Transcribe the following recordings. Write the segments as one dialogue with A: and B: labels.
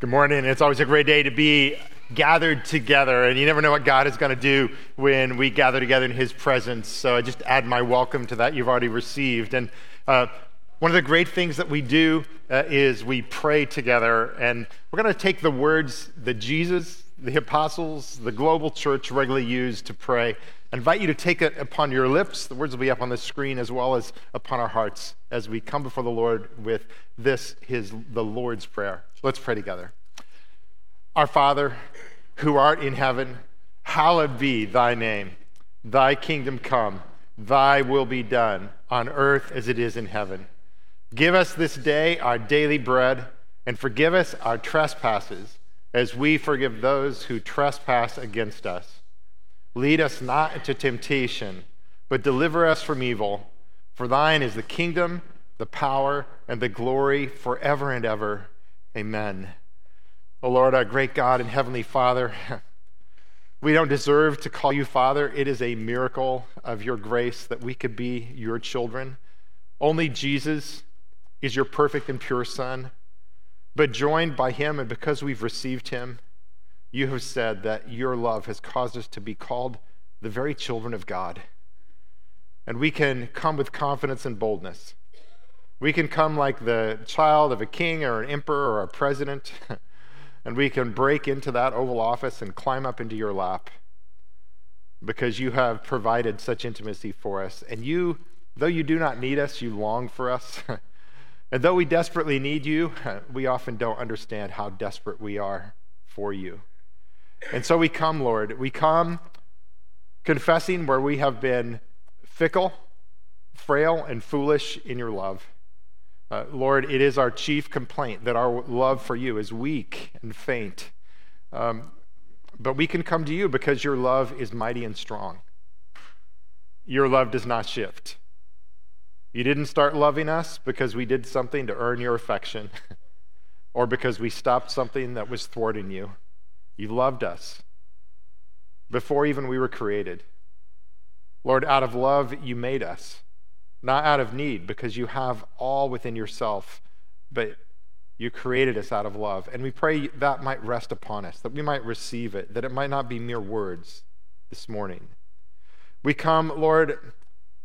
A: Good morning. It's always a great day to be gathered together, and you never know what God is going to do when we gather together in His presence. So I just add my welcome to that you've already received. And uh, one of the great things that we do uh, is we pray together, and we're going to take the words that Jesus, the apostles, the global church regularly use to pray. I invite you to take it upon your lips. The words will be up on the screen as well as upon our hearts as we come before the Lord with this, his, the Lord's Prayer. Let's pray together. Our Father, who art in heaven, hallowed be thy name. Thy kingdom come, thy will be done on earth as it is in heaven. Give us this day our daily bread, and forgive us our trespasses, as we forgive those who trespass against us. Lead us not into temptation, but deliver us from evil. For thine is the kingdom, the power, and the glory forever and ever. Amen. O Lord, our great God and Heavenly Father, we don't deserve to call you Father. It is a miracle of your grace that we could be your children. Only Jesus is your perfect and pure Son. But joined by him, and because we've received him, you have said that your love has caused us to be called the very children of God. And we can come with confidence and boldness. We can come like the child of a king or an emperor or a president. and we can break into that Oval Office and climb up into your lap because you have provided such intimacy for us. And you, though you do not need us, you long for us. and though we desperately need you, we often don't understand how desperate we are for you. And so we come, Lord. We come confessing where we have been fickle, frail, and foolish in your love. Uh, Lord, it is our chief complaint that our love for you is weak and faint. Um, but we can come to you because your love is mighty and strong. Your love does not shift. You didn't start loving us because we did something to earn your affection or because we stopped something that was thwarting you. You loved us before even we were created. Lord, out of love, you made us not out of need, because you have all within yourself, but you created us out of love. And we pray that might rest upon us, that we might receive it, that it might not be mere words this morning. We come, Lord,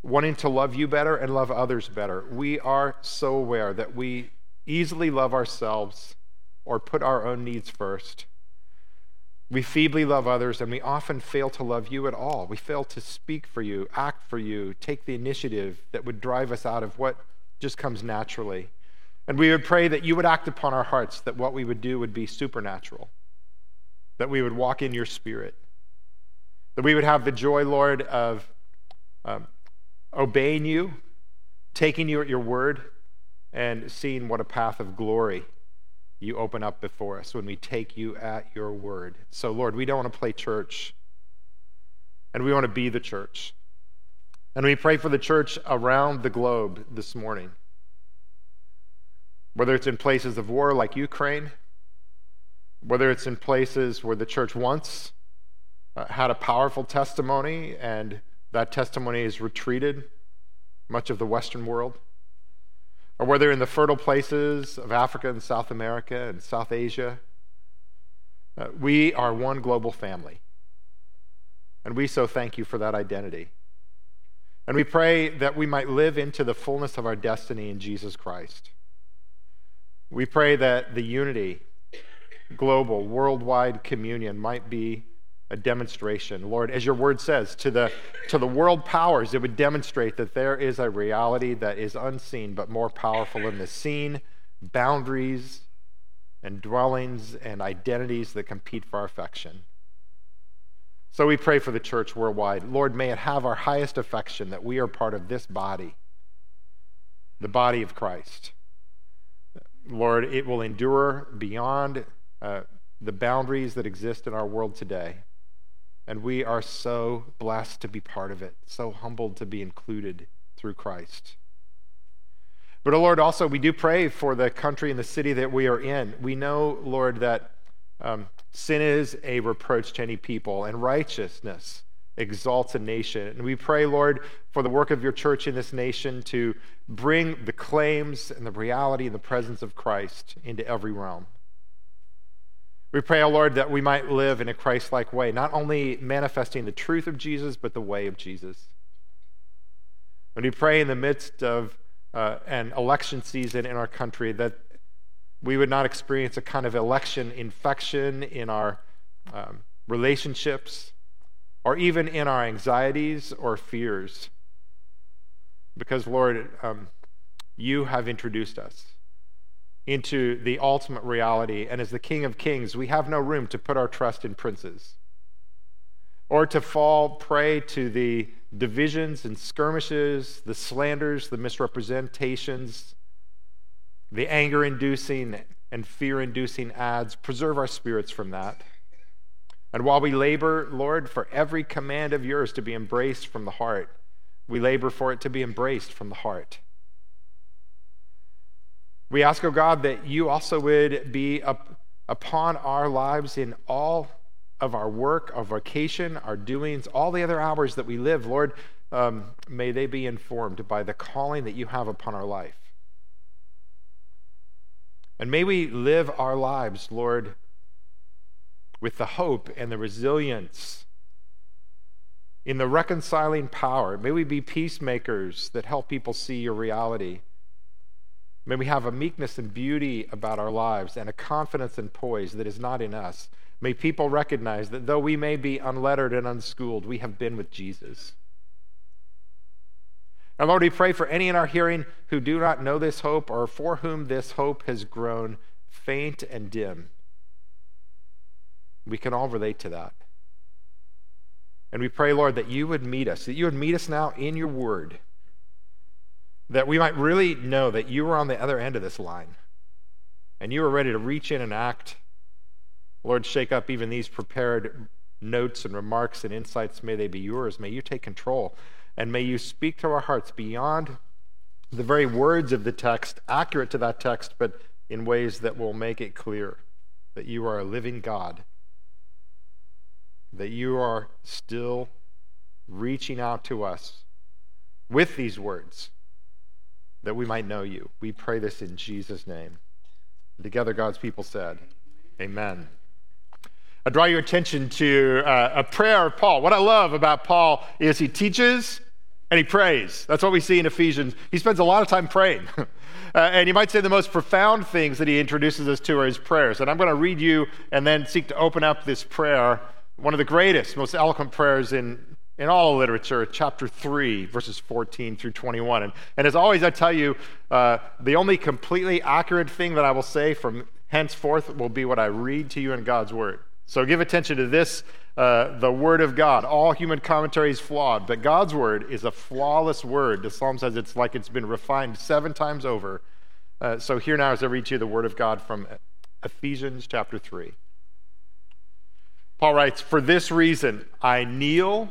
A: wanting to love you better and love others better. We are so aware that we easily love ourselves or put our own needs first. We feebly love others, and we often fail to love you at all. We fail to speak for you, act for you, take the initiative that would drive us out of what just comes naturally. And we would pray that you would act upon our hearts, that what we would do would be supernatural, that we would walk in your spirit, that we would have the joy, Lord, of um, obeying you, taking you at your word, and seeing what a path of glory you open up before us when we take you at your word. So, Lord, we don't want to play church, and we want to be the church. And we pray for the church around the globe this morning, whether it's in places of war like Ukraine, whether it's in places where the church once uh, had a powerful testimony and that testimony has retreated much of the Western world or whether in the fertile places of Africa and South America and South Asia, uh, we are one global family. And we so thank you for that identity. And we pray that we might live into the fullness of our destiny in Jesus Christ. We pray that the unity, global, worldwide communion might be a demonstration. Lord, as your word says, to the, to the world powers, it would demonstrate that there is a reality that is unseen but more powerful than the seen, boundaries and dwellings and identities that compete for our affection. So we pray for the church worldwide. Lord, may it have our highest affection that we are part of this body, the body of Christ. Lord, it will endure beyond uh, the boundaries that exist in our world today. And we are so blessed to be part of it, so humbled to be included through Christ. But, oh Lord, also, we do pray for the country and the city that we are in. We know, Lord, that um, sin is a reproach to any people, and righteousness exalts a nation. And we pray, Lord, for the work of your church in this nation to bring the claims and the reality and the presence of Christ into every realm. We pray, O oh Lord, that we might live in a Christ like way, not only manifesting the truth of Jesus, but the way of Jesus. And we pray in the midst of uh, an election season in our country, that we would not experience a kind of election infection in our um, relationships or even in our anxieties or fears. Because, Lord, um, you have introduced us into the ultimate reality. And as the King of Kings, we have no room to put our trust in princes or to fall prey to the divisions and skirmishes, the slanders, the misrepresentations, the anger inducing and fear inducing ads. Preserve our spirits from that. And while we labor, Lord, for every command of yours to be embraced from the heart, we labor for it to be embraced from the heart. We ask, O oh God, that you also would be up upon our lives in all of our work, our vocation, our doings, all the other hours that we live. Lord, um, may they be informed by the calling that you have upon our life. And may we live our lives, Lord, with the hope and the resilience in the reconciling power. May we be peacemakers that help people see your reality. May we have a meekness and beauty about our lives and a confidence and poise that is not in us. May people recognize that though we may be unlettered and unschooled, we have been with Jesus. And Lord, we pray for any in our hearing who do not know this hope or for whom this hope has grown faint and dim. We can all relate to that. And we pray, Lord, that you would meet us, that you would meet us now in your word that we might really know that you were on the other end of this line and you were ready to reach in and act. Lord, shake up even these prepared notes and remarks and insights. May they be yours. May you take control. And may you speak to our hearts beyond the very words of the text, accurate to that text, but in ways that will make it clear that you are a living God, that you are still reaching out to us with these words that we might know you. We pray this in Jesus' name. Together, God's people said, Amen. I draw your attention to uh, a prayer of Paul. What I love about Paul is he teaches and he prays. That's what we see in Ephesians. He spends a lot of time praying. uh, and you might say the most profound things that he introduces us to are his prayers. And I'm going to read you and then seek to open up this prayer, one of the greatest, most eloquent prayers in in all literature, chapter 3, verses 14 through 21. And, and as always, I tell you, uh, the only completely accurate thing that I will say from henceforth will be what I read to you in God's Word. So give attention to this uh, the Word of God. All human commentary is flawed, but God's Word is a flawless Word. The Psalm says it's like it's been refined seven times over. Uh, so here now, as I read to you the Word of God from Ephesians chapter 3. Paul writes, For this reason I kneel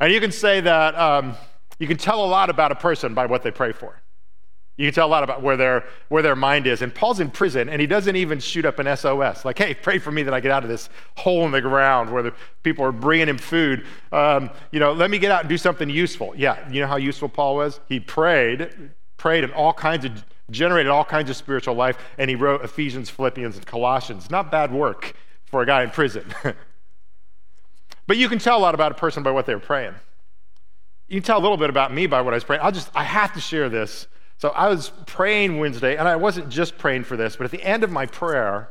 A: And you can say that um, you can tell a lot about a person by what they pray for. You can tell a lot about where their, where their mind is. And Paul's in prison, and he doesn't even shoot up an SOS. Like, hey, pray for me that I get out of this hole in the ground where the people are bringing him food. Um, you know, let me get out and do something useful. Yeah, you know how useful Paul was? He prayed, prayed in all kinds of, generated all kinds of spiritual life, and he wrote Ephesians, Philippians, and Colossians. Not bad work for a guy in prison. But you can tell a lot about a person by what they were praying. You can tell a little bit about me by what I was praying. I'll just, I have to share this. So I was praying Wednesday, and I wasn't just praying for this, but at the end of my prayer,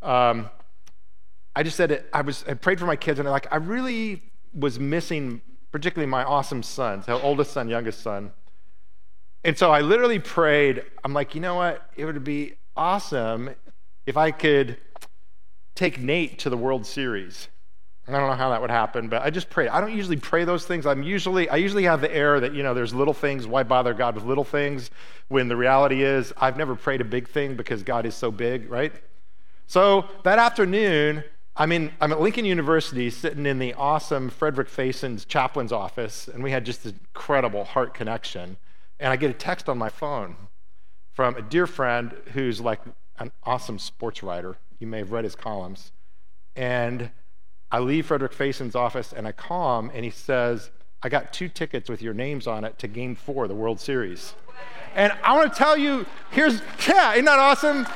A: um, I just said it, I was I prayed for my kids, and I like I really was missing, particularly my awesome sons, our oldest son, youngest son. And so I literally prayed. I'm like, you know what? It would be awesome if I could take Nate to the World Series. I don't know how that would happen, but I just pray. I don't usually pray those things. I'm usually I usually have the air that you know there's little things. Why bother God with little things when the reality is I've never prayed a big thing because God is so big, right? So that afternoon, I'm in I'm at Lincoln University, sitting in the awesome Frederick Faison's chaplain's office, and we had just an incredible heart connection. And I get a text on my phone from a dear friend who's like an awesome sports writer. You may have read his columns, and I leave Frederick Faison's office and I call him and he says, I got two tickets with your names on it to game four, the World Series. And I want to tell you, here's, yeah, isn't that awesome?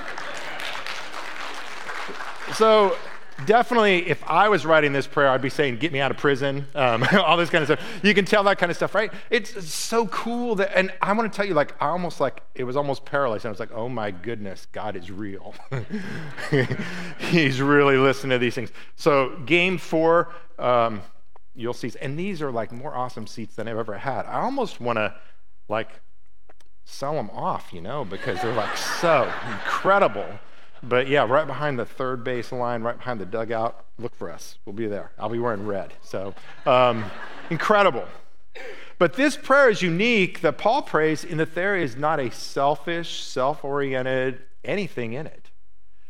A: So definitely, if I was writing this prayer, I'd be saying, "Get me out of prison," um, all this kind of stuff. You can tell that kind of stuff, right? It's so cool that, and I want to tell you, like, I almost like it was almost paralyzed. I was like, "Oh my goodness, God is real. He's really listening to these things." So, game four, um, you'll see, and these are like more awesome seats than I've ever had. I almost want to, like, sell them off, you know, because they're like so incredible. But yeah, right behind the third base line, right behind the dugout, look for us. We'll be there. I'll be wearing red. So um, incredible. But this prayer is unique that Paul prays in that there is not a selfish, self oriented anything in it.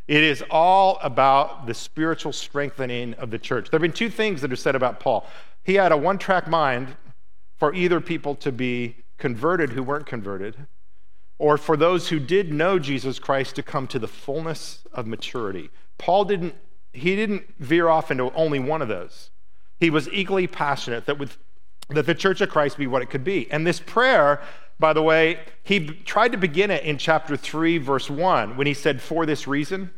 A: It is all about the spiritual strengthening of the church. There have been two things that are said about Paul. He had a one track mind for either people to be converted who weren't converted, or for those who did know Jesus Christ to come to the fullness of maturity. Paul didn't he didn't veer off into only one of those. He was equally passionate that with that the church of Christ be what it could be. And this prayer, by the way, he tried to begin it in chapter 3 verse 1 when he said for this reason.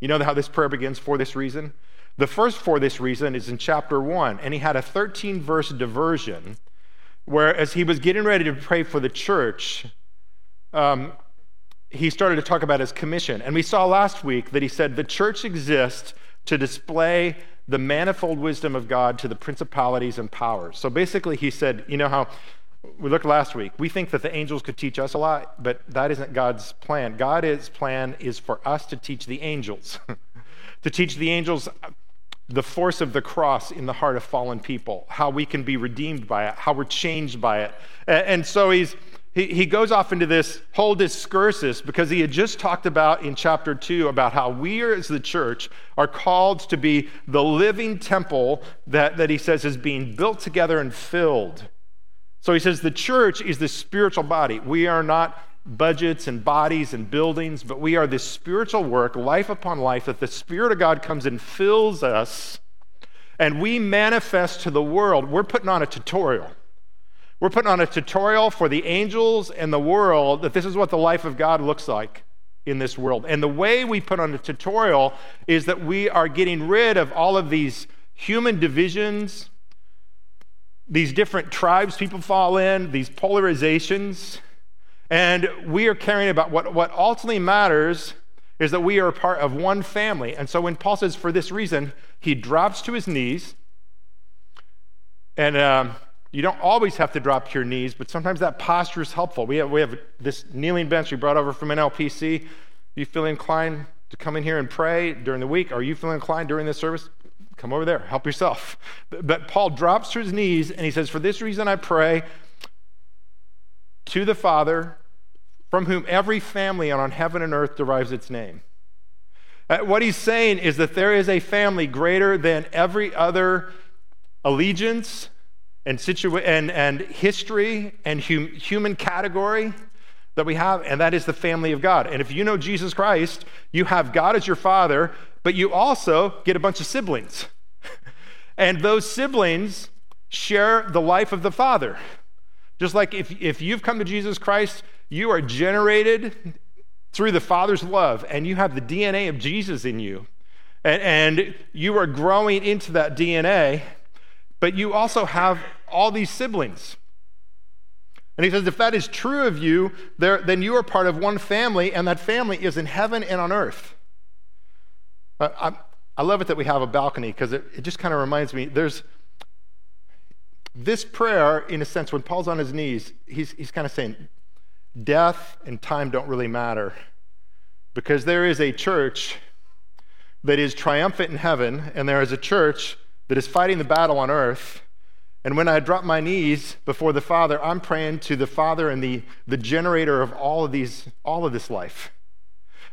A: You know how this prayer begins for this reason? The first for this reason is in chapter 1 and he had a 13 verse diversion where as he was getting ready to pray for the church, um, he started to talk about his commission. And we saw last week that he said the church exists to display the manifold wisdom of God to the principalities and powers. So basically, he said, you know how we looked last week, we think that the angels could teach us a lot, but that isn't God's plan. God's plan is for us to teach the angels, to teach the angels the force of the cross in the heart of fallen people, how we can be redeemed by it, how we're changed by it. And so he's he, he goes off into this whole discursus because he had just talked about in chapter 2 about how we as the church are called to be the living temple that, that he says is being built together and filled. So he says the church is the spiritual body. We are not budgets and bodies and buildings, but we are this spiritual work, life upon life, that the Spirit of God comes and fills us and we manifest to the world. We're putting on a tutorial. We're putting on a tutorial for the angels and the world that this is what the life of God looks like in this world. And the way we put on a tutorial is that we are getting rid of all of these human divisions, these different tribes people fall in, these polarizations. And we are caring about what, what ultimately matters is that we are part of one family. And so when Paul says, for this reason, he drops to his knees and. Um, you don't always have to drop to your knees, but sometimes that posture is helpful. We have, we have this kneeling bench we brought over from an NLPC. You feel inclined to come in here and pray during the week? Are you feeling inclined during this service? Come over there, help yourself. But Paul drops to his knees and he says, For this reason I pray to the Father, from whom every family on heaven and earth derives its name. Uh, what he's saying is that there is a family greater than every other allegiance, and, situa- and, and history and hum- human category that we have, and that is the family of God. And if you know Jesus Christ, you have God as your father, but you also get a bunch of siblings. and those siblings share the life of the father. Just like if, if you've come to Jesus Christ, you are generated through the Father's love, and you have the DNA of Jesus in you. And, and you are growing into that DNA but you also have all these siblings. And he says, if that is true of you, then you are part of one family, and that family is in heaven and on earth. I, I love it that we have a balcony because it, it just kind of reminds me there's this prayer, in a sense, when Paul's on his knees, he's, he's kind of saying, death and time don't really matter because there is a church that is triumphant in heaven, and there is a church that is fighting the battle on earth. And when I drop my knees before the Father, I'm praying to the Father and the, the generator of all of these, all of this life.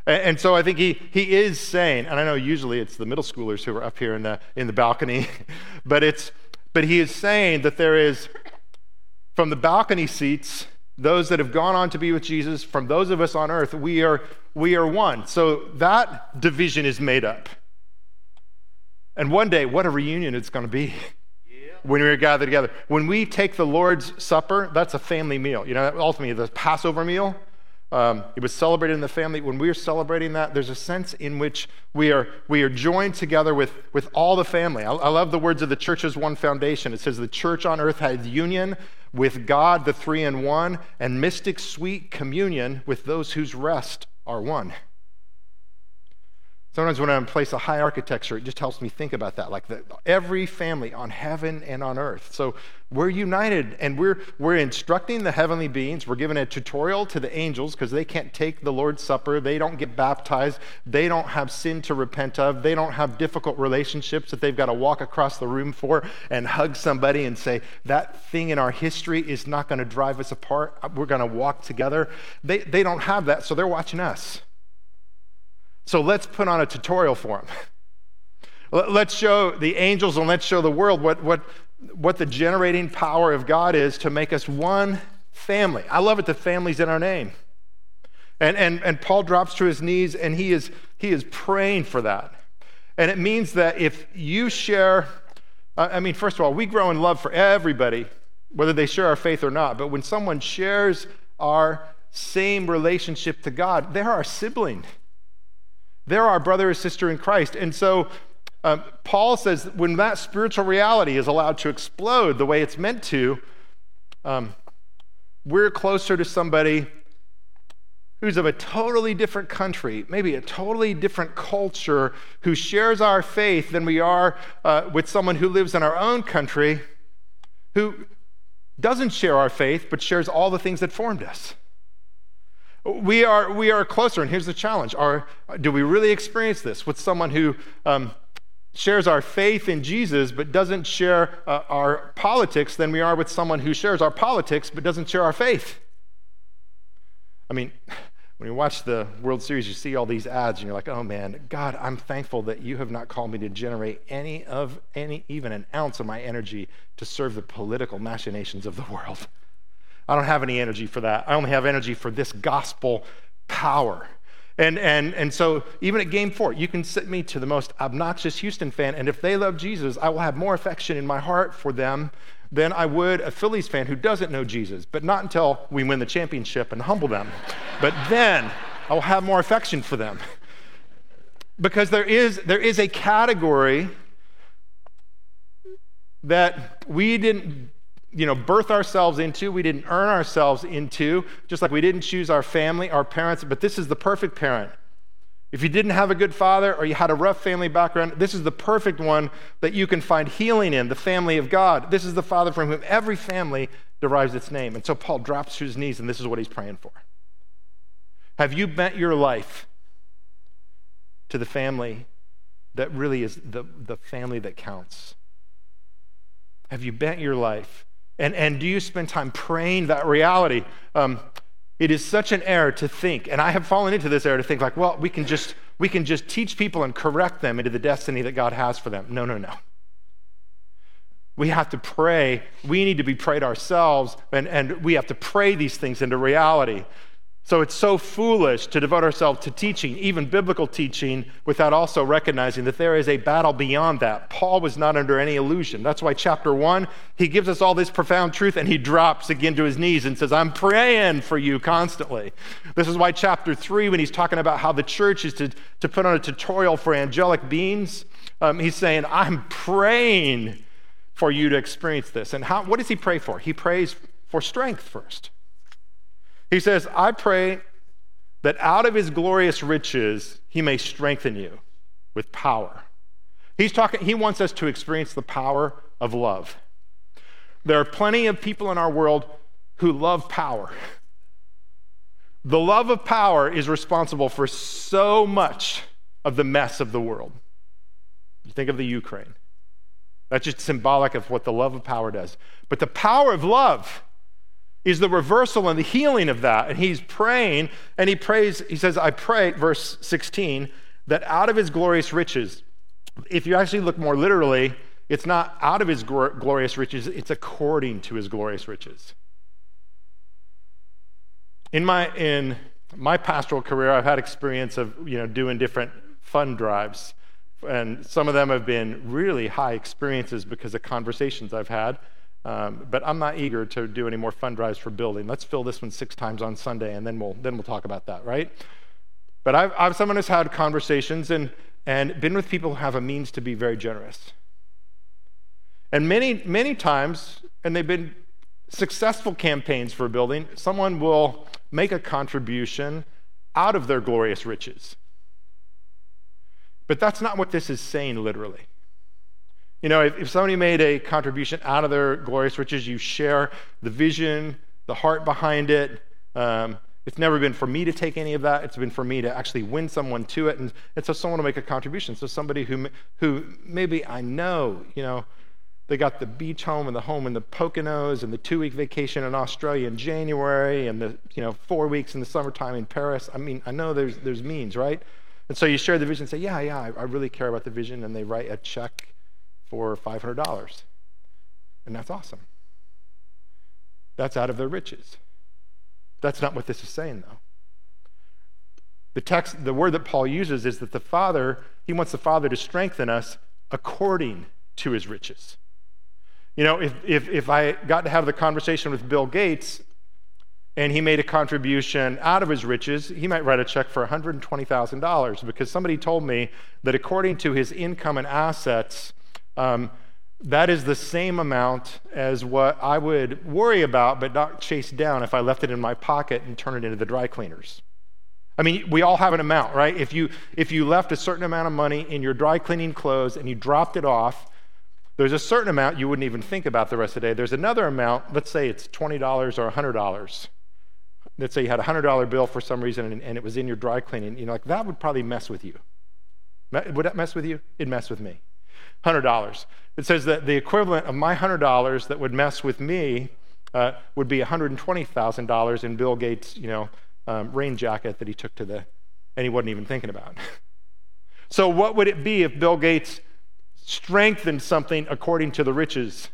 A: And, and so I think he, he is saying, and I know usually it's the middle schoolers who are up here in the, in the balcony, but, it's, but he is saying that there is, from the balcony seats, those that have gone on to be with Jesus, from those of us on earth, we are, we are one. So that division is made up. And one day, what a reunion it's going to be when we're gathered together. When we take the Lord's Supper, that's a family meal. You know, ultimately, the Passover meal, um, it was celebrated in the family. When we are celebrating that, there's a sense in which we are, we are joined together with, with all the family. I, I love the words of the church's one foundation. It says, The church on earth has union with God, the three in won, and mystic sweet communion with those whose rest are one. Sometimes when I'm in place of high architecture, it just helps me think about that. Like the, every family on heaven and on earth. So we're united and we're, we're instructing the heavenly beings. We're giving a tutorial to the angels because they can't take the Lord's Supper. They don't get baptized. They don't have sin to repent of. They don't have difficult relationships that they've got to walk across the room for and hug somebody and say, that thing in our history is not going to drive us apart. We're going to walk together. They, they don't have that, so they're watching us. So let's put on a tutorial for them. Let's show the angels and let's show the world what, what, what the generating power of God is to make us one family. I love it, the family's in our name. And, and, and Paul drops to his knees and he is, he is praying for that. And it means that if you share, I mean, first of all, we grow in love for everybody, whether they share our faith or not. But when someone shares our same relationship to God, they're our sibling. They're our brother or sister in Christ. And so um, Paul says when that spiritual reality is allowed to explode the way it's meant to, um, we're closer to somebody who's of a totally different country, maybe a totally different culture, who shares our faith than we are uh, with someone who lives in our own country, who doesn't share our faith, but shares all the things that formed us. We are, we are closer, and here's the challenge. Are, do we really experience this with someone who um, shares our faith in Jesus but doesn't share uh, our politics than we are with someone who shares our politics but doesn't share our faith? I mean, when you watch the World Series, you see all these ads, and you're like, oh man, God, I'm thankful that you have not called me to generate any of, any, even an ounce of my energy to serve the political machinations of the world. I don't have any energy for that. I only have energy for this gospel power. And, and, and so, even at game four, you can sit me to the most obnoxious Houston fan, and if they love Jesus, I will have more affection in my heart for them than I would a Phillies fan who doesn't know Jesus, but not until we win the championship and humble them. but then I will have more affection for them. Because there is, there is a category that we didn't you know, birth ourselves into, we didn't earn ourselves into, just like we didn't choose our family, our parents, but this is the perfect parent. If you didn't have a good father or you had a rough family background, this is the perfect one that you can find healing in, the family of God. This is the father from whom every family derives its name. And so Paul drops to his knees, and this is what he's praying for. Have you bent your life to the family that really is the, the family that counts? Have you bent your life and, and do you spend time praying that reality? Um, it is such an error to think, and I have fallen into this error to think like, well, we can just we can just teach people and correct them into the destiny that God has for them. No, no, no. We have to pray. We need to be prayed ourselves, and, and we have to pray these things into reality. So it's so foolish to devote ourselves to teaching, even biblical teaching, without also recognizing that there is a battle beyond that. Paul was not under any illusion. That's why, chapter one, he gives us all this profound truth and he drops again to his knees and says, I'm praying for you constantly. This is why, chapter three, when he's talking about how the church is to, to put on a tutorial for angelic beings, um, he's saying, I'm praying for you to experience this. And how, what does he pray for? He prays for strength first. He says, I pray that out of his glorious riches he may strengthen you with power. He's talking, he wants us to experience the power of love. There are plenty of people in our world who love power. The love of power is responsible for so much of the mess of the world. You think of the Ukraine. That's just symbolic of what the love of power does. But the power of love is the reversal and the healing of that. And he's praying, and he prays, he says, I pray, verse 16, that out of his glorious riches, if you actually look more literally, it's not out of his glorious riches, it's according to his glorious riches. In my, in my pastoral career, I've had experience of you know, doing different fund drives. And some of them have been really high experiences because of conversations I've had. Um, but I'm not eager to do any more fund drives for building. Let's fill this one six times on Sunday, and then we'll then we'll talk about that, right? But I've, I've someone who's had conversations and and been with people who have a means to be very generous. And many many times, and they've been successful campaigns for building. Someone will make a contribution out of their glorious riches. But that's not what this is saying literally. You know, if, if somebody made a contribution out of their glorious riches, you share the vision, the heart behind it. Um, it's never been for me to take any of that. It's been for me to actually win someone to it. And, and so someone will make a contribution. So somebody who, who maybe I know, you know, they got the beach home and the home in the Poconos and the two week vacation in Australia in January and the you know four weeks in the summertime in Paris. I mean, I know there's there's means, right? And so you share the vision, and say, yeah, yeah, I, I really care about the vision, and they write a check for five hundred dollars, and that's awesome. That's out of their riches. That's not what this is saying, though. The text, the word that Paul uses is that the Father, he wants the Father to strengthen us according to his riches. You know, if, if, if I got to have the conversation with Bill Gates and he made a contribution out of his riches, he might write a check for $120,000 because somebody told me that according to his income and assets, um, that is the same amount as what I would worry about but not chase down if I left it in my pocket and turned it into the dry cleaners. I mean, we all have an amount, right? If you if you left a certain amount of money in your dry cleaning clothes and you dropped it off, there's a certain amount you wouldn't even think about the rest of the day. There's another amount, let's say it's $20 or $100. Let's say you had a $100 bill for some reason and, and it was in your dry cleaning. You know, like that would probably mess with you. Would that mess with you? It'd mess with me. $100. It says that the equivalent of my $100 that would mess with me uh, would be $120,000 in Bill Gates' you know, um, rain jacket that he took to the, and he wasn't even thinking about. so, what would it be if Bill Gates strengthened something according to the riches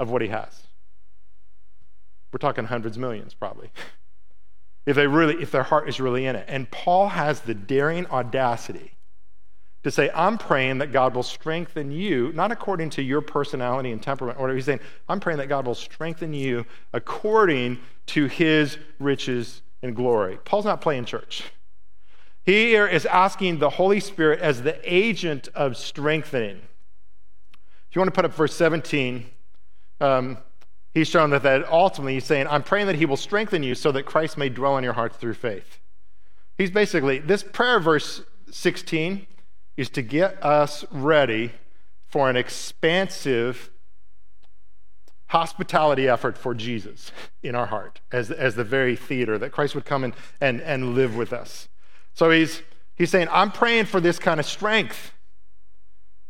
A: of what he has. We're talking hundreds, millions, probably. if they really, if their heart is really in it. And Paul has the daring audacity to say, I'm praying that God will strengthen you, not according to your personality and temperament, or he's saying, I'm praying that God will strengthen you according to his riches and glory. Paul's not playing church. He here is asking the Holy Spirit as the agent of strengthening. If you want to put up verse 17, um, he's shown that, that ultimately he's saying, I'm praying that he will strengthen you so that Christ may dwell in your hearts through faith. He's basically, this prayer, verse 16, is to get us ready for an expansive hospitality effort for Jesus in our heart as, as the very theater, that Christ would come and, and, and live with us. So he's, he's saying, I'm praying for this kind of strength.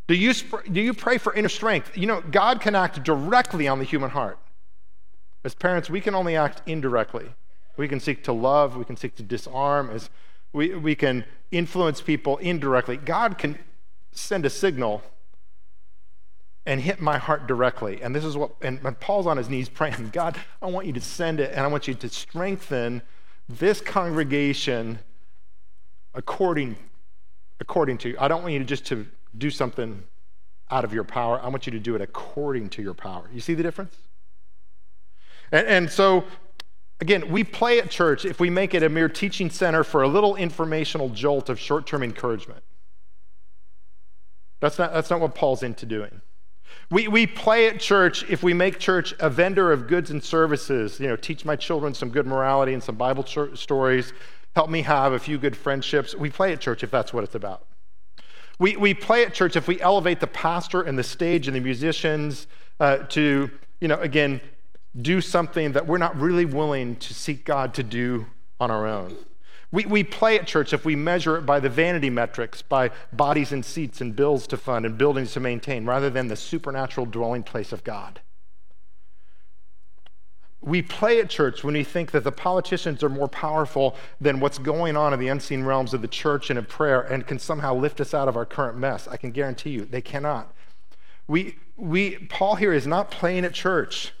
A: Do you, do you pray for inner strength? You know, God can act directly on the human heart. As parents, we can only act indirectly. We can seek to love, we can seek to disarm, as we, we can influence people indirectly. God can send a signal and hit my heart directly. And this is what, and Paul's on his knees praying, God, I want you to send it, and I want you to strengthen this congregation according, according to. I don't want you to just to do something out of your power. I want you to do it according to your power. You see the difference? And, and so, again, we play at church if we make it a mere teaching center for a little informational jolt of short term encouragement. That's not, that's not what Paul's into doing. We, we play at church if we make church a vendor of goods and services, you know, teach my children some good morality and some Bible stories, help me have a few good friendships. We play at church if that's what it's about. We, we play at church if we elevate the pastor and the stage and the musicians uh, to, you know, again, do something that we're not really willing to seek God to do on our own. We, we play at church if we measure it by the vanity metrics, by bodies and seats and bills to fund and buildings to maintain, rather than the supernatural dwelling place of God. We play at church when we think that the politicians are more powerful than what's going on in the unseen realms of the church and of prayer and can somehow lift us out of our current mess. I can guarantee you they cannot. We, we, Paul here is not playing at church.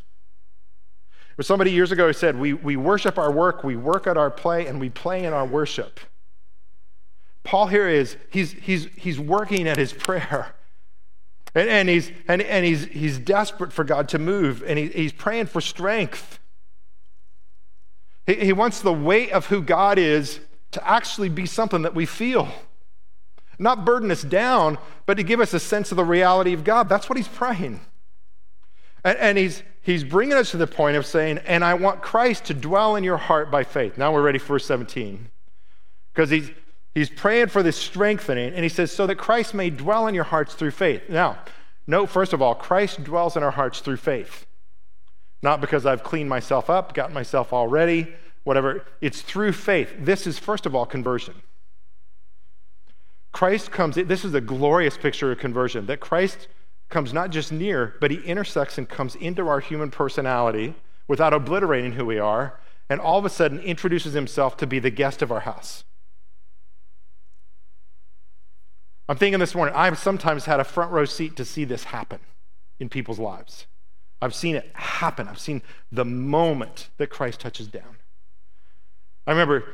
A: Or somebody years ago said, we, we worship our work, we work at our play, and we play in our worship. Paul here is, he's, he's, he's working at his prayer. And, and, he's, and, and he's, he's desperate for God to move, and he, he's praying for strength. He, he wants the weight of who God is to actually be something that we feel. Not burden us down, but to give us a sense of the reality of God. That's what he's praying. And, and he's, he's bringing us to the point of saying, and I want Christ to dwell in your heart by faith. Now we're ready for verse 17. Because he's, He's praying for this strengthening, and he says, so that Christ may dwell in your hearts through faith. Now, note, first of all, Christ dwells in our hearts through faith. Not because I've cleaned myself up, gotten myself all ready, whatever. It's through faith. This is, first of all, conversion. Christ comes, this is a glorious picture of conversion, that Christ comes not just near, but he intersects and comes into our human personality without obliterating who we are, and all of a sudden introduces himself to be the guest of our house. I'm thinking this morning, I've sometimes had a front row seat to see this happen in people's lives. I've seen it happen. I've seen the moment that Christ touches down. I remember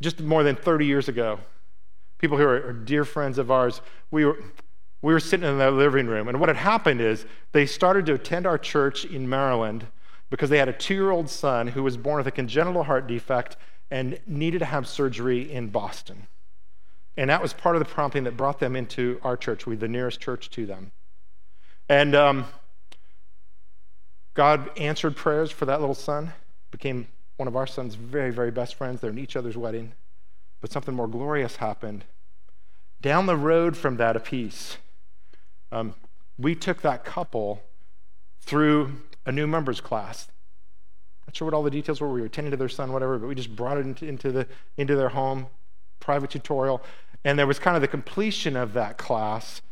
A: just more than 30 years ago, people who are, dear friends of ours, we were, we were sitting in their living room, and what had happened is they started to attend our church in Maryland because they had a two year old son who was born with a congenital heart defect and needed to have surgery in Boston. And that was part of the prompting that brought them into our church. We the nearest church to them. And um, God answered prayers for that little son, became one of our son's very, very best friends. They're in each other's wedding. But something more glorious happened. Down the road from that a piece, um, we took that couple through a new members class. Not sure what all the details were. We were attending to their son, whatever, but we just brought it into, into, the, into their home, private tutorial. And there was kind of the completion of that class.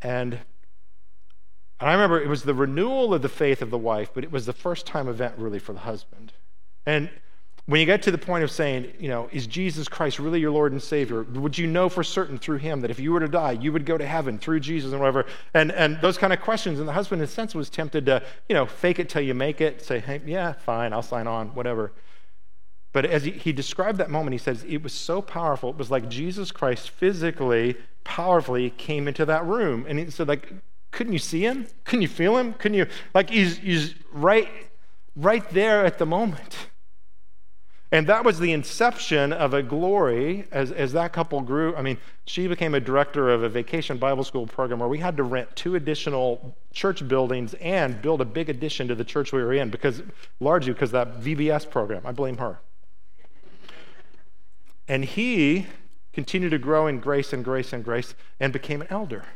A: And, and I remember it was the renewal of the faith of the wife, but it was the first time event really for the husband. And when you get to the point of saying, you know, is Jesus Christ really your Lord and Savior? Would you know for certain through him that if you were to die, you would go to heaven through Jesus and whatever? And, and those kind of questions. And the husband, in a sense, was tempted to, you know, fake it till you make it, say, hey, yeah, fine, I'll sign on, whatever. But as he, he, described that moment, he says it was so powerful. It was like Jesus Christ physically, powerfully came into that room. And he said, like, couldn't you see him? Couldn't you feel him? Couldn't you? Like, he's, he's right, right there at the moment. And that was the inception of a glory as, as that couple grew. I mean, she became a director of a vacation Bible school program where we had to rent two additional church buildings and build a big addition to the church we were in because largely because that VBS program. I blame her. And he continued to grow in grace and grace and grace and became an elder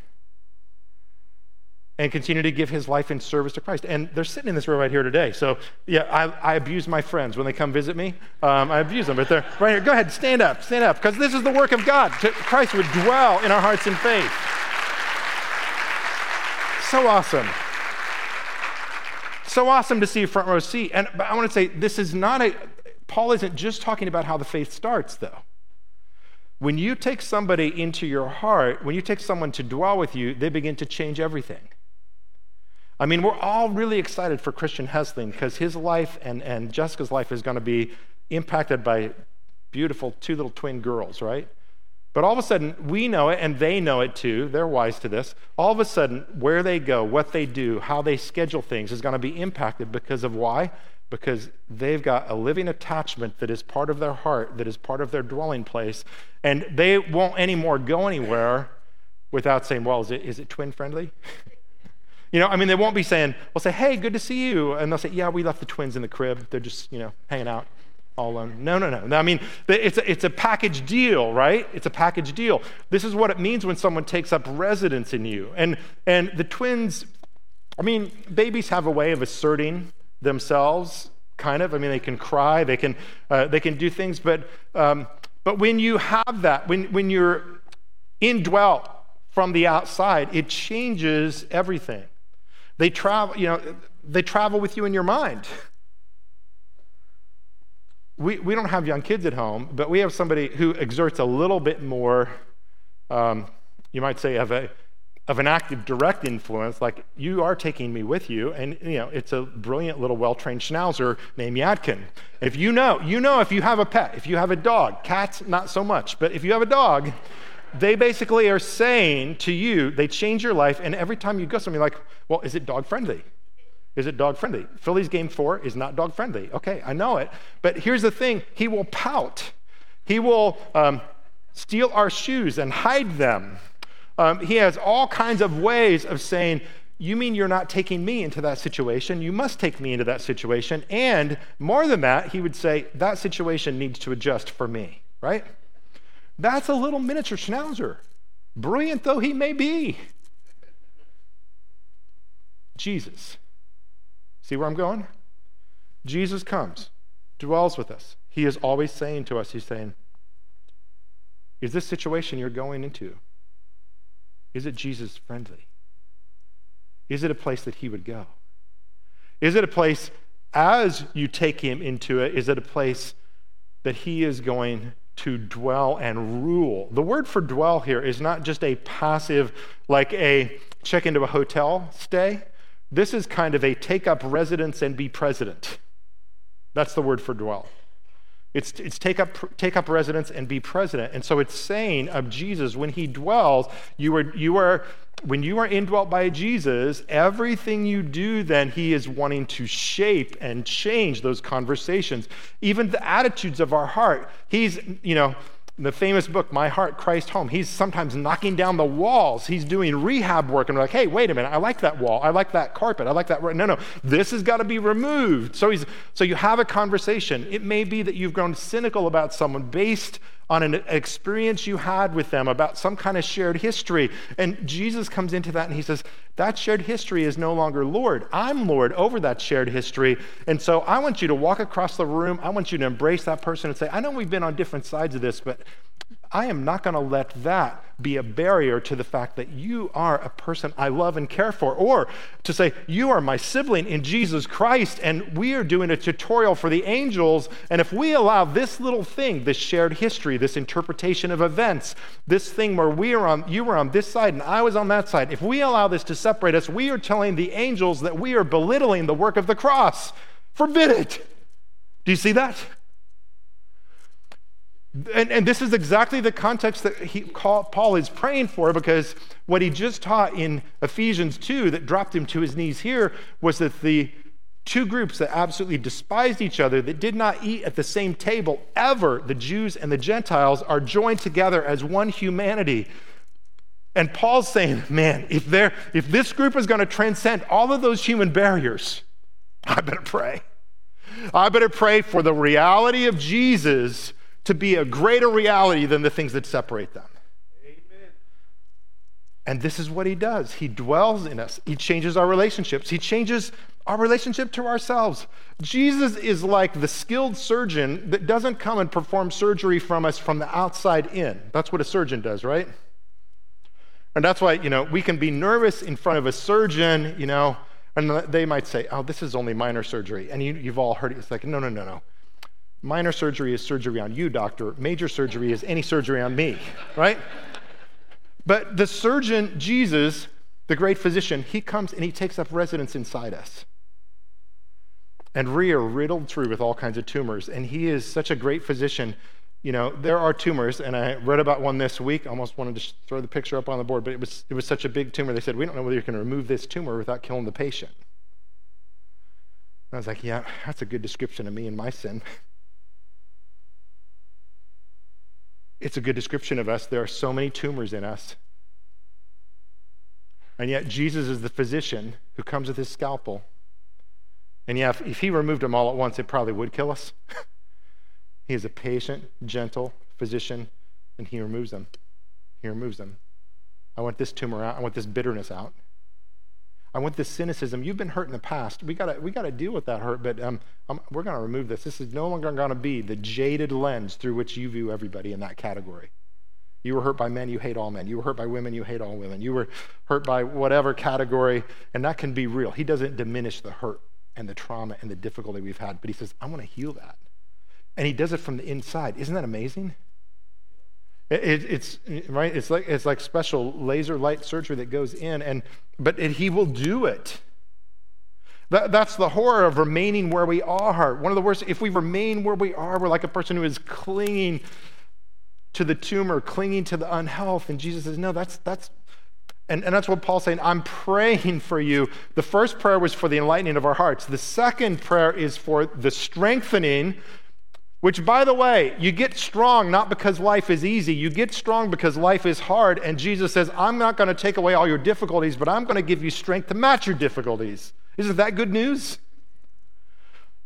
A: and continue to give his life in service to Christ. And they're sitting in this room right here today. So, yeah, I, I abuse my friends when they come visit me. Um, I abuse them, but they're right here. Go ahead, stand up, stand up, because this is the work of God. Christ would dwell in our hearts in faith. So awesome. So awesome to see a front row seat. And I want to say this is not a, Paul isn't just talking about how the faith starts, though. When you take somebody into your heart, when you take someone to dwell with you, they begin to change everything. I mean, we're all really excited for Christian Hesling because his life and, and Jessica's life is going to be impacted by beautiful two little twin girls, right? But all of a sudden, we know it and they know it too. They're wise to this. All of a sudden, where they go, what they do, how they schedule things is going to be impacted because of why? because they've got a living attachment that is part of their heart, that is part of their dwelling place, and they won't anymore go anywhere without saying, Well, is it, is it twin friendly? you know, I mean, they won't be saying, We'll say, Hey, good to see you. And they'll say, Yeah, we left the twins in the crib. They're just, you know, hanging out. all alone. No, no, no. I mean, it's a, it's a package deal, right? It's a package deal. This is what it means when someone takes up residence in you. And, and the twins, I mean, babies have a way of asserting themselves, kind of. I mean, they can cry, they can, uh, they can do things, but, um, but when you have that, when, when you're indwelt from the outside, it changes everything. They travel, you know, they travel with you in your mind. We, we don't have young kids at home, but we have somebody who exerts a little bit more, um, you might say, of, a, of an active direct influence, like you are taking me with you, and you know, it's a brilliant little well-trained schnauzer named Yadkin. If you know, you know if you have a pet, if you have a dog, cats, not so much, but if you have a dog, they basically are saying to you, they change your life, and every time you go somewhere, like, well, is it dog friendly? Is it dog friendly? Phillies game four is not dog friendly. Okay, I know it. But here's the thing he will pout, he will um, steal our shoes and hide them. Um, he has all kinds of ways of saying, you mean you're not taking me into that situation? You must take me into that situation. And more than that, he would say, that situation needs to adjust for me, right? That's a little miniature schnauzer, brilliant though he may be. Jesus. See where I'm going? Jesus comes, dwells with us. He is always saying to us, He's saying, Is this situation you're going into? Is it Jesus friendly? Is it a place that He would go? Is it a place, as you take Him into it, is it a place that He is going to dwell and rule. The word for dwell here is not just a passive, like a check into a hotel stay. This is kind of a take up residence and be president. That's the word for dwell. It's, it's take, up, take up residence and be president. And so it's saying of Jesus, when he dwells, you are, you are when you are indwelt by Jesus, everything you do, then He is wanting to shape and change those conversations, even the attitudes of our heart. He's, you know, the famous book, My Heart, Christ Home, he's sometimes knocking down the walls. He's doing rehab work and we're like, hey, wait a minute, I like that wall. I like that carpet. I like that. No, no, this has got to be removed. So, he's, so you have a conversation. It may be that you've grown cynical about someone based on an experience you had with them about some kind of shared history. And Jesus comes into that and he says, That shared history is no longer Lord. I'm Lord over that shared history. And so I want you to walk across the room. I want you to embrace that person and say, I know we've been on different sides of this, but I am not going to let that be a barrier to the fact that you are a person I love and care for. Or to say, you are my sibling in Jesus Christ, and we are doing a tutorial for the angels. And if we allow this little thing, this shared history, this interpretation of events, this thing where we are on, you were on this side and I was on that side, if we allow this to separate us, we are telling the angels that we are belittling the work of the cross. Forbid it. Do you see that? And, and, this is exactly the context that he, Paul is praying for because what he just taught in Ephesians 2 that dropped him to his knees here was that the two groups that absolutely despised each other, that did not eat at the same table ever, the Jews and the Gentiles, are joined together as one humanity. And Paul's saying, man, if, if this group is going to transcend all of those human barriers, I better pray. I better pray for the reality of Jesus to be a greater reality than the things that separate them. Amen. And this is what he does. He dwells in us. He changes our relationships. He changes our relationship to ourselves. Jesus is like the skilled surgeon that doesn't come and perform surgery from us from the outside in. That's what a surgeon does, right? And that's why, you know, we can be nervous in front of a surgeon, you know, and they might say, oh, this is only minor surgery. And you, have all heard it. It's like, no, no, no, no. Minor surgery is surgery on you, doctor. Major surgery is any surgery on me, right? But the surgeon, Jesus, the great physician, he comes and he takes up residence inside us. And we are riddled through with all kinds of tumors. And he is such a great physician. You know, there are tumors, and I read about one this week. I almost wanted to throw the picture up on the board, but it was, it was such a big tumor. They said, We don't know whether you can remove this tumor without killing the patient. And I was like, Yeah, that's a good description of me and my sin. It's a good description of us. There are so many tumors in us. And yet, Jesus is the physician who comes with his scalpel. And yeah, if, if he removed them all at once, it probably would kill us. He is a patient, gentle physician, and he removes them. He removes them. I want this tumor out. I want this bitterness out. I want this cynicism. You've been hurt in the past. We gotta we gotta deal with that hurt, but um, we're gonna remove this. This is no longer gonna be the jaded lens through which you view everybody in that category. You were hurt by men, you hate all men. You were hurt by women, you hate all women. You were hurt by whatever category, and that can be real. He doesn't diminish the hurt and the trauma and the difficulty we've had, but he says, I want to heal that. And he does it from the inside. Isn't that amazing? It, it, it's right. It's like it's like special laser light surgery that goes in, and but it, he will do it. That, that's the horror of remaining where we are. One of the worst. If we remain where we are, we're like a person who is clinging to the tumor, clinging to the unhealth. And Jesus says, no, that's that's. And, and that's what Paul's saying. I'm praying for you. The first prayer was for the enlightening of our hearts. The second prayer is for the strengthening which, by the way, you get strong not because life is easy. You get strong because life is hard. And Jesus says, I'm not going to take away all your difficulties, but I'm going to give you strength to match your difficulties. Isn't that good news?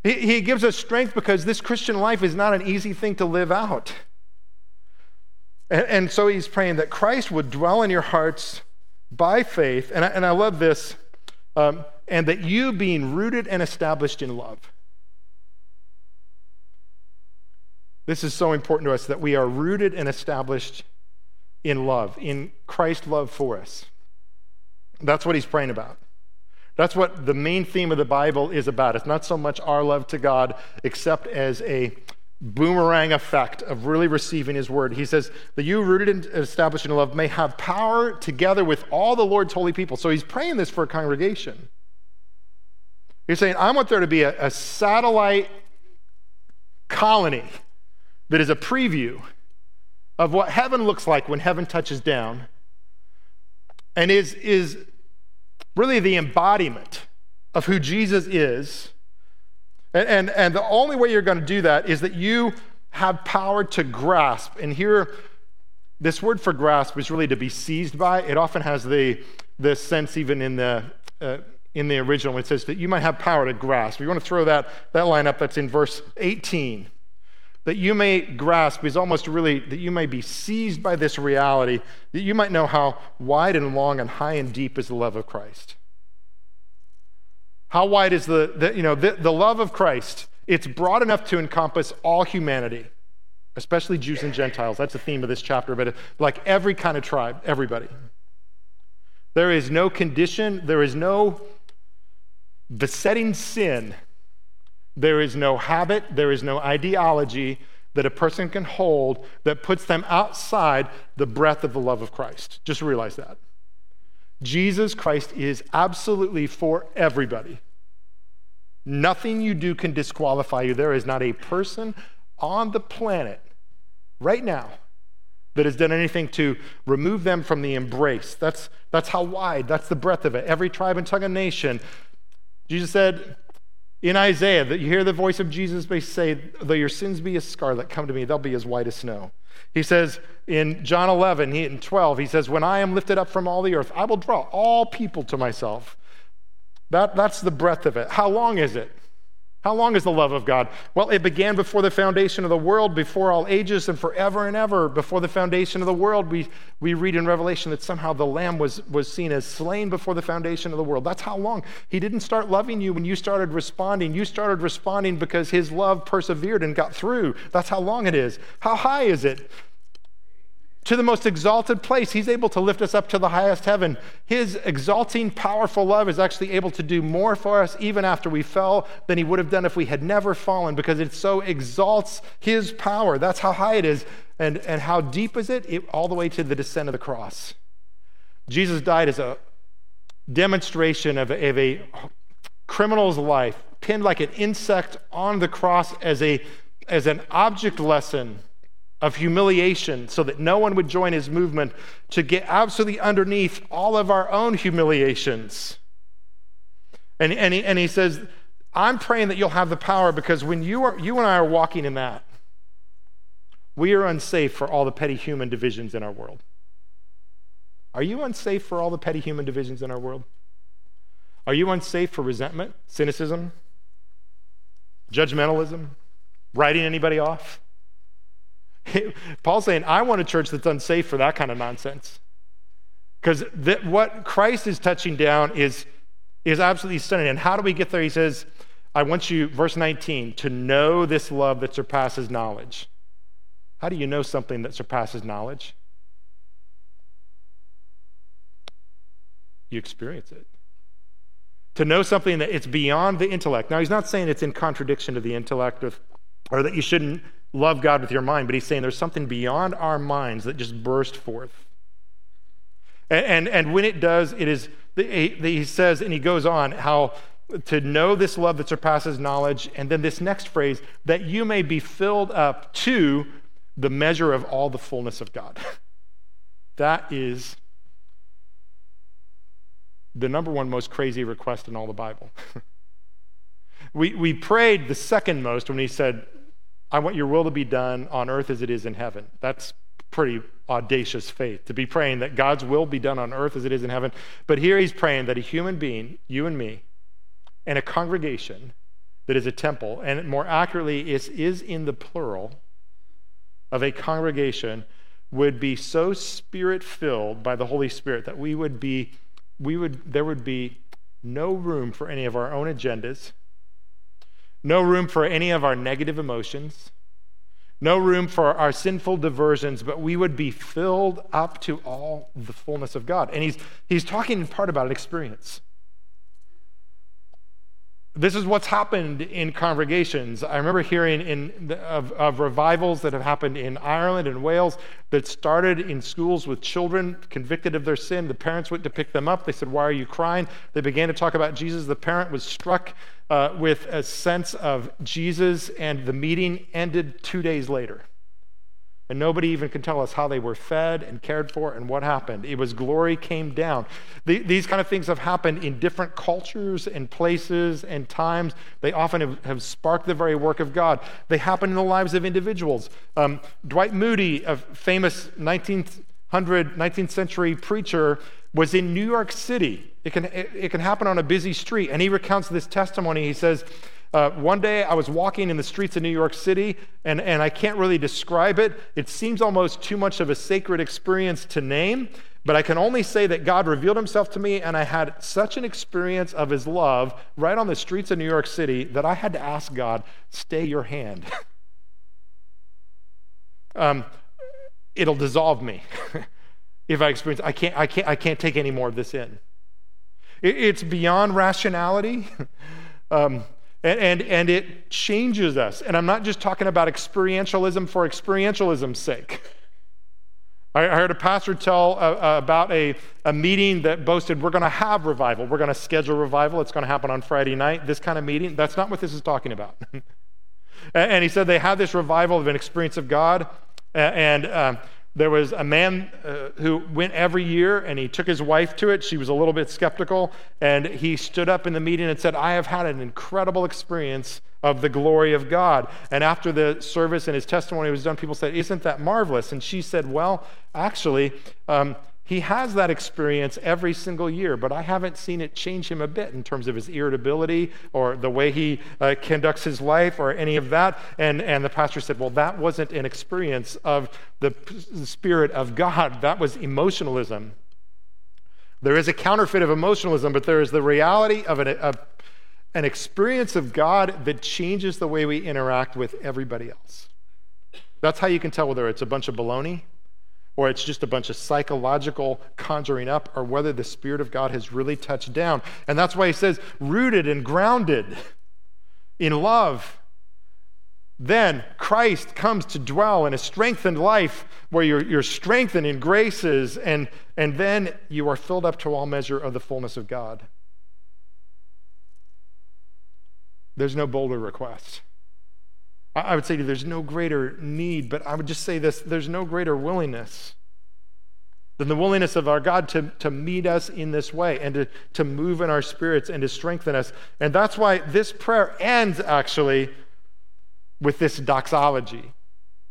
A: He, he gives us strength because this Christian life is not an easy thing to live out. And, and so he's praying that Christ would dwell in your hearts by faith. And I, and I love this. Um, and that you being rooted and established in love. This is so important to us that we are rooted and established in love, in Christ's love for us. That's what he's praying about. That's what the main theme of the Bible is about. It's not so much our love to God, except as a boomerang effect of really receiving his word. He says that you, rooted and established in love, may have power together with all the Lord's holy people. So he's praying this for a congregation. He's saying, I want there to be a, a satellite colony that is a preview of what heaven looks like when heaven touches down and is, is really the embodiment of who Jesus is. And, and, and the only way you're going to do that is that you have power to grasp. And here, this word for grasp is really to be seized by. It often has the, the sense, even in the, uh, in the original, it says that you might have power to grasp. We want to throw that, that line up that's in verse 18 that you may grasp is almost really that you may be seized by this reality, that you might know how wide and long and high and deep is the love of Christ. How wide is the, the you know, the, the love of Christ? It's broad enough to encompass all humanity, especially Jews and Gentiles. That's the theme of this chapter, but like every kind of tribe, everybody. There is no condition, there is no besetting sin there is no habit, there is no ideology that a person can hold that puts them outside the breadth of the love of Christ. Just realize that. Jesus Christ is absolutely for everybody. Nothing you do can disqualify you. There is not a person on the planet right now that has done anything to remove them from the embrace. That's, that's how wide, that's the breadth of it. Every tribe and tongue and nation. Jesus said, in Isaiah, that you hear the voice of Jesus they say, Though your sins be as scarlet, come to me, they'll be as white as snow. He says in John 11 he, and 12, he says, When I am lifted up from all the earth, I will draw all people to myself. That, that's the breadth of it. How long is it? How long is the love of God? Well, it began before the foundation of the world, before all ages, and forever and ever. Before the foundation of the world, we, we read in Revelation that somehow the Lamb was, was seen as slain before the foundation of the world. That's how long. He didn't start loving you when you started responding. You started responding because His love persevered and got through. That's how long it is. How high is it? To the most exalted place. He's able to lift us up to the highest heaven. His exalting, powerful love is actually able to do more for us even after we fell than he would have done if we had never fallen because it so exalts his power. That's how high it is. And, and how deep is it? it? All the way to the descent of the cross. Jesus died as a demonstration of, of a criminal's life, pinned like an insect on the cross as, a, as an object lesson of humiliation so that no one would join his movement to get absolutely underneath all of our own humiliations. And, and, he, and he says, I'm praying that you'll have the power because when you, are, you and I are walking in that, we are unsafe for all the petty human divisions in our world. Are you unsafe for all the petty human divisions in our world? Are you unsafe for resentment, cynicism, judgmentalism, writing anybody off? Paul's saying, I want a church that's unsafe for that kind of nonsense. Because what Christ is touching down is, is absolutely stunning. And how do we get there? He says, I want you, verse 19, to know this love that surpasses knowledge. How do you know something that surpasses knowledge? You experience it. To know something that it's beyond the intellect. Now, he's not saying it's in contradiction to the intellect or, or that you shouldn't love God with your mind, but he's saying there's something beyond our minds that just burst forth. And, and, and when it does, it is, he says, and he goes on, how to know this love that surpasses knowledge, and then this next phrase, that you may be filled up to the measure of all the fullness of God. That is the number one most crazy request in all the Bible. we, we prayed the second most when he said, I want your will to be done on earth as it is in heaven. That's pretty audacious faith to be praying that God's will be done on earth as it is in heaven. But here he's praying that a human being, you and me, and a congregation that is a temple, and more accurately, is, is in the plural of a congregation, would be so spirit filled by the Holy Spirit that we would be, we would, there would be no room for any of our own agendas no room for any of our negative emotions, no room for our sinful diversions, but we would be filled up to all the fullness of God. And he's, he's talking in part about an experience. This is what's happened in congregations. I remember hearing in the, of, of revivals that have happened in Ireland and Wales that started in schools with children convicted of their sin. The parents went to pick them up. They said, Why are you crying? They began to talk about Jesus. The parent was struck uh, with a sense of Jesus, and the meeting ended two days later. And nobody even can tell us how they were fed and cared for and what happened. It was glory came down. The, these kind of things have happened in different cultures and places and times. They often have, have sparked the very work of God. They happen in the lives of individuals. Um, Dwight Moody, a famous 19th, 19th century preacher, was in New York City. It can, it, it can happen on a busy street. And he recounts this testimony. He says, uh, one day I was walking in the streets of New York City, and, and I can't really describe it. It seems almost too much of a sacred experience to name, but I can only say that God revealed himself to me, and I had such an experience of his love right on the streets of New York City that I had to ask God, stay your hand. um, it'll dissolve me if I experience I can't, I can't, I can't take any more of this in. It, it's beyond rationality. um, and, and, and it changes us. And I'm not just talking about experientialism for experientialism's sake. I heard a pastor tell uh, uh, about a, a meeting that boasted, we're going to have revival. We're going to schedule revival. It's going to happen on Friday night. This kind of meeting. That's not what this is talking about. and he said they had this revival of an experience of God. And uh, there was a man uh, who went every year and he took his wife to it. She was a little bit skeptical. And he stood up in the meeting and said, I have had an incredible experience of the glory of God. And after the service and his testimony was done, people said, Isn't that marvelous? And she said, Well, actually, um, he has that experience every single year, but I haven't seen it change him a bit in terms of his irritability or the way he uh, conducts his life or any of that. And, and the pastor said, Well, that wasn't an experience of the, Spirit of God, that was emotionalism. There is a counterfeit of emotionalism, but there is the reality of an, a, an experience of God that changes the way we interact with everybody else. That's how you can tell whether it's a bunch of baloney or it's just a bunch of psychological conjuring up, or whether the Spirit of God has really touched down. And that's why he says, rooted and grounded in love. Then Christ comes to dwell in a strengthened life where you're, you're strengthened in graces, and, and then you are filled up to all measure of the fullness of God. There's no bolder request. I would say to you, there's no greater need, but I would just say this there's no greater willingness than the willingness of our God to, to meet us in this way and to, to move in our spirits and to strengthen us. And that's why this prayer ends actually with this doxology.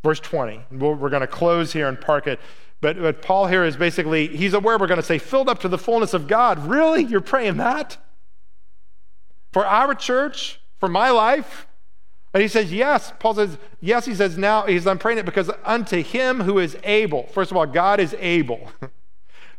A: Verse 20. We're going to close here and park it. But, but Paul here is basically, he's aware we're going to say, filled up to the fullness of God. Really? You're praying that? For our church? For my life? And he says, Yes. Paul says, Yes. He says, Now, he says, I'm praying it because unto him who is able, first of all, God is able.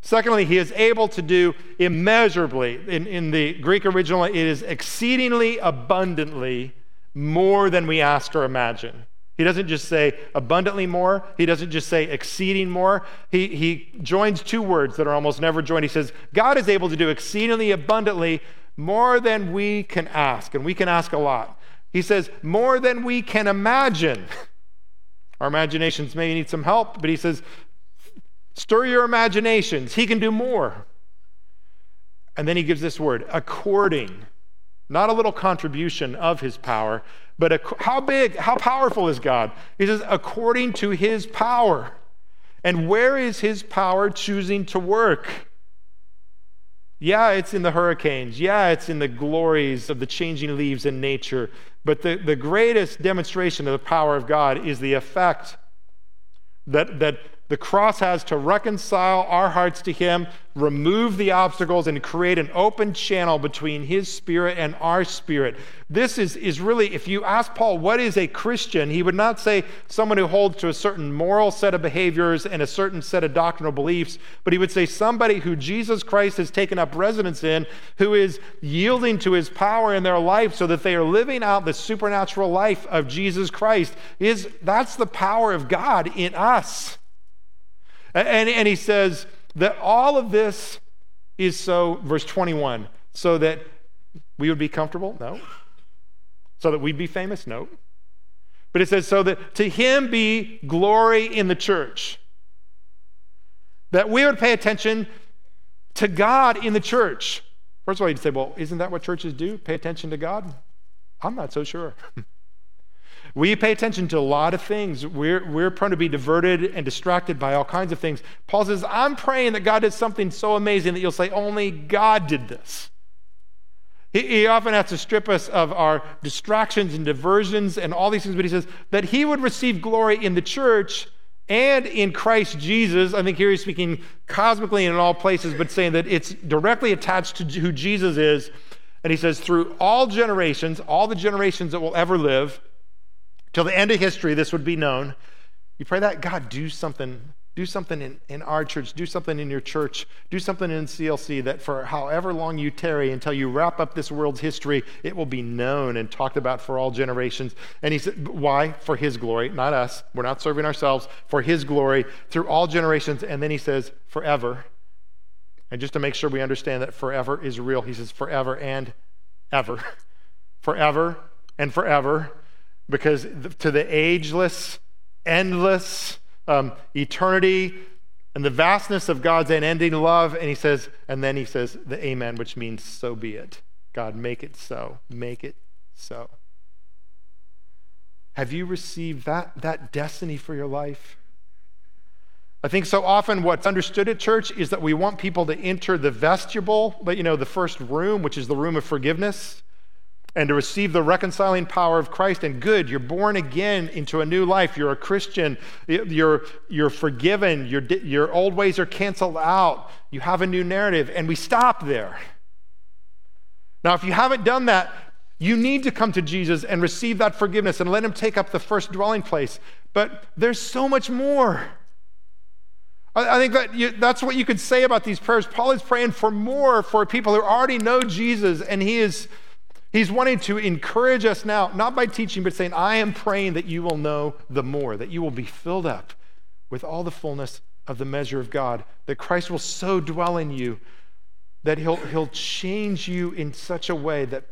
A: Secondly, he is able to do immeasurably. In, in the Greek original, it is exceedingly abundantly more than we ask or imagine. He doesn't just say abundantly more. He doesn't just say exceeding more. He, he joins two words that are almost never joined. He says, God is able to do exceedingly abundantly more than we can ask. And we can ask a lot. He says, more than we can imagine. Our imaginations may need some help, but he says, stir your imaginations. He can do more. And then he gives this word, according, not a little contribution of his power, but a, how big, how powerful is God? He says, according to his power. And where is his power choosing to work? Yeah, it's in the hurricanes. Yeah, it's in the glories of the changing leaves in nature. But the, the greatest demonstration of the power of God is the effect that, that the cross has to reconcile our hearts to Him, remove the obstacles, and create an open channel between His Spirit and our spirit. This is, is really, if you ask Paul, what is a Christian? He would not say someone who holds to a certain moral set of behaviors and a certain set of doctrinal beliefs, but he would say somebody who Jesus Christ has taken up residence in, who is yielding to His power in their life so that they are living out the supernatural life of Jesus Christ. Is, that's the power of God in us. And, and he says that all of this is so, verse 21, so that we would be comfortable? No. So that we'd be famous? No. But it says, so that to him be glory in the church. That we would pay attention to God in the church. First of all, you'd say, well, isn't that what churches do? Pay attention to God? I'm not so sure. We pay attention to a lot of things. We're, we're prone to be diverted and distracted by all kinds of things. Paul says, I'm praying that God did something so amazing that you'll say, only God did this. He, he often has to strip us of our distractions and diversions and all these things, but he says that he would receive glory in the church and in Christ Jesus. I think here he's speaking cosmically and in all places, but saying that it's directly attached to who Jesus is. And he says, through all generations, all the generations that will ever live, Till the end of history, this would be known. You pray that God do something, do something in, in our church, do something in your church, do something in CLC that for however long you tarry until you wrap up this world's history, it will be known and talked about for all generations. And he said, why? For his glory, not us. We're not serving ourselves, for his glory through all generations. And then he says, forever. And just to make sure we understand that forever is real, he says, forever and ever. forever and forever because to the ageless, endless, um, eternity, and the vastness of God's unending love. And he says, and then he says the amen, which means so be it. God, make it so. Make it so. Have you received that, that destiny for your life? I think so often what's understood at church is that we want people to enter the vestibule, but you know, the first room, which is the room of forgiveness and to receive the reconciling power of Christ. And good, you're born again into a new life. You're a Christian. You're, you're forgiven. Your, your old ways are canceled out. You have a new narrative. And we stop there. Now, if you haven't done that, you need to come to Jesus and receive that forgiveness and let Him take up the first dwelling place. But there's so much more. I, think that you, that's what you could say about these prayers. Paul is praying for more for people who already know Jesus, and he is He's wanting to encourage us now, not by teaching, but saying, I am praying that you will know the more, that you will be filled up with all the fullness of the measure of God, that Christ will so dwell in you that he'll, he'll change you in such a way that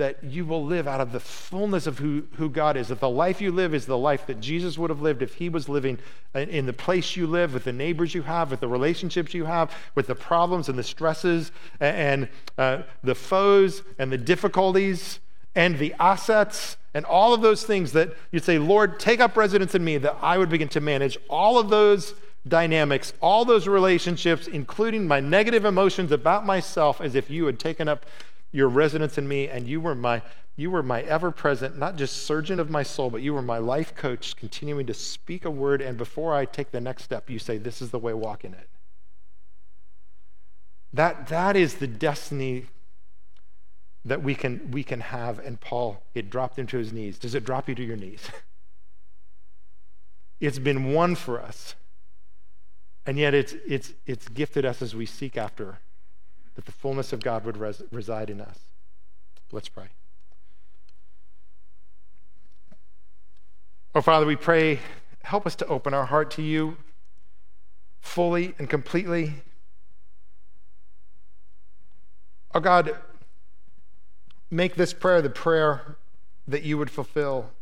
A: that you will live out of the fullness of who, who God is. That the life you live is the life that Jesus would have lived if he was living in the place you live, with the neighbors you have, with the relationships you have, with the problems and the stresses and uh, the foes and the difficulties and the assets and all of those things that you'd say, Lord, take up residence in me, that I would begin to manage all of those dynamics, all those relationships, including my negative emotions about myself, as if you had taken up your residence in me, and you were my you were my ever-present, not just surgeon of my soul, but you were my life coach, continuing to speak a word, and before I take the next step, you say, This is the way, walk in it. That, that is the destiny that we can, we can have. And Paul, it dropped him to his knees. Does it drop you to your knees? it's been won for us. And yet it's, it's, it's gifted us as we seek after that the fullness of God would res- reside in us. Let's pray. Oh, Father, we pray, help us to open our heart to you fully and completely. Oh, God, make this prayer the prayer that you would fulfill.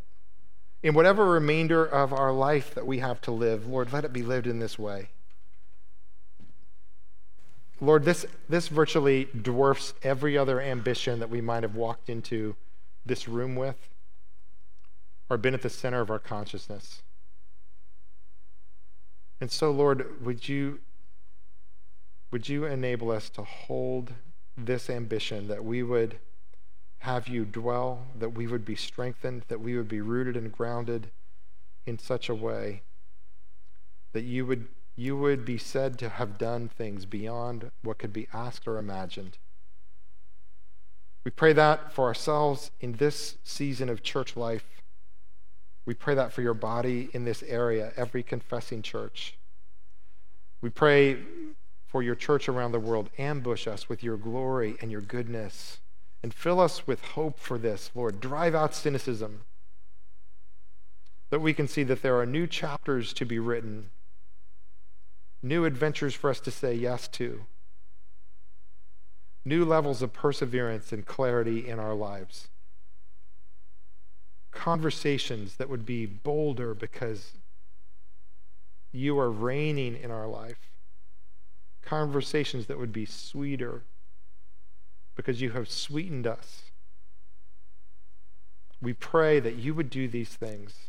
A: In whatever remainder of our life that we have to live, Lord, let it be lived in this way. Lord, this, this virtually dwarfs every other ambition that we might have walked into this room with or been at the center of our consciousness. And so, Lord, would you, would you enable us to hold this ambition that we would have you dwell, that we would be strengthened, that we would be rooted and grounded in such a way that you would, you would be said to have done things beyond what could be asked or imagined. We pray that for ourselves in this season of church life. We pray that for your body in this area, every confessing church. We pray for your church around the world. Ambush us with your glory and your goodness and fill us with hope for this, Lord. Drive out cynicism. That we can see that there are new chapters to be written, new adventures for us to say yes to, new levels of perseverance and clarity in our lives, conversations that would be bolder because you are reigning in our life, conversations that would be sweeter because you have sweetened us. We pray that you would do these things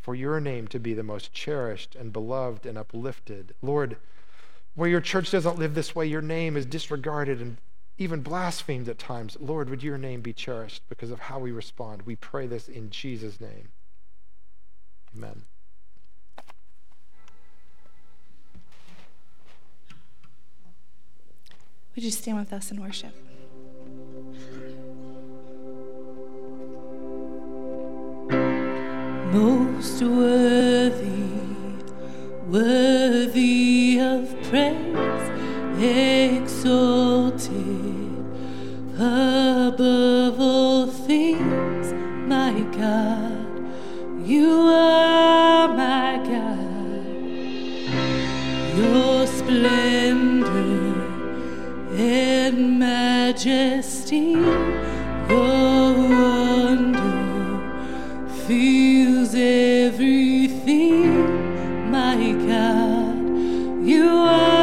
A: for your name to be the most cherished and beloved and uplifted. Lord, where your church doesn't live this way, your name is disregarded and even blasphemed at times. Lord, would your name be cherished because of how we respond? We pray this in Jesus' name. Amen.
B: Would you stand with us in worship?
C: Most worthy, worthy of praise, exalted above all things, my God, you are my God. Your splendor and majesty, your wonder fills everything, my God. You are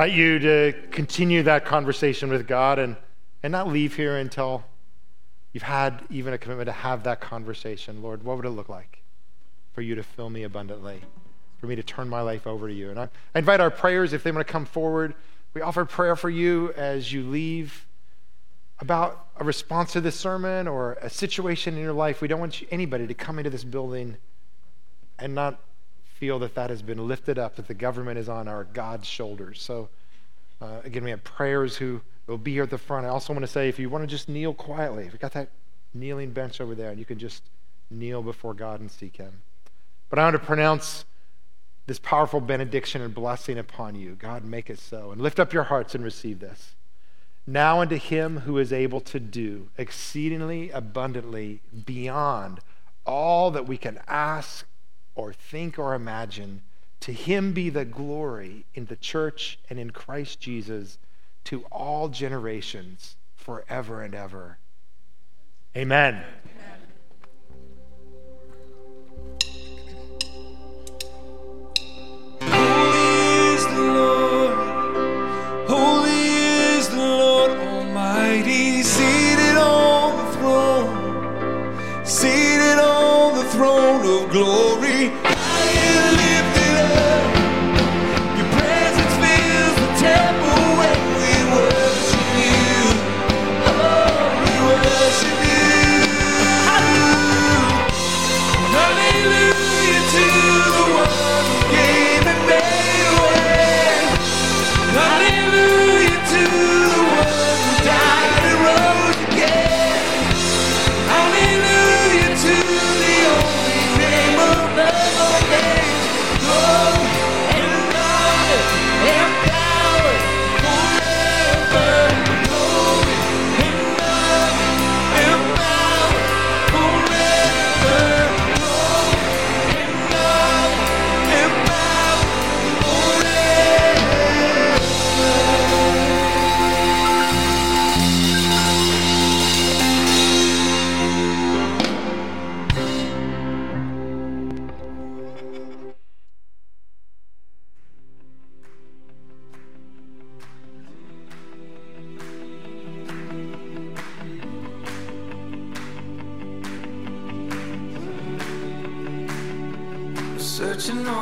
A: invite you to continue that conversation with God and, and not leave here until you've had even a commitment to have that conversation. Lord, what would it look like for you to fill me abundantly, for me to turn my life over to you? And I, I invite our prayers, if they want to come forward, we offer prayer for you as you leave about a response to this sermon or a situation in your life. We don't want you, anybody to come into this building and not feel that that has been lifted up, that the government is on our God's shoulders. So, uh, again, we have prayers who will be here at the front. I also want to say if you want to just kneel quietly, we've got that kneeling bench over there, and you can just kneel before God and seek Him. But I want to pronounce this powerful benediction and blessing upon you. God, make it so. And lift up your hearts and receive this. Now unto him who is able to do exceedingly abundantly beyond all that we can ask or think or imagine, to him be the glory in the church and in Christ Jesus to all generations forever and ever. Amen.
D: Holy is the Lord. Holy is the Lord Almighty, seated on the throne, seated on the throne of glory.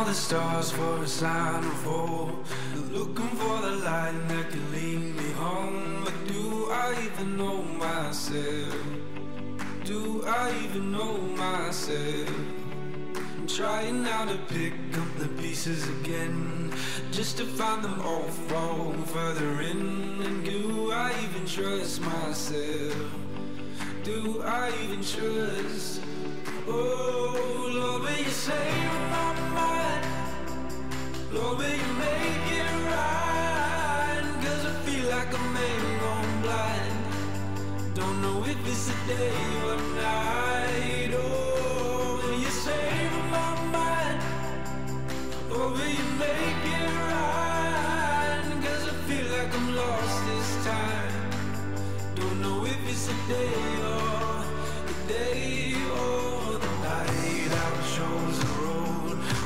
D: The stars for a sign of hope. Looking for the light that can lead me home. But do I even know myself? Do I even know myself? I'm trying now to pick up the pieces again. Just to find them all fall further in. And do I even trust myself? Do I even trust? Oh, Lord, will you save my mind? Lord, will you make it right? 'Cause I feel like blind. Don't know if it's day or night. Oh, will you save my mind? Or will you make it right? 'Cause I feel like I'm lost this time. Don't know if it's day or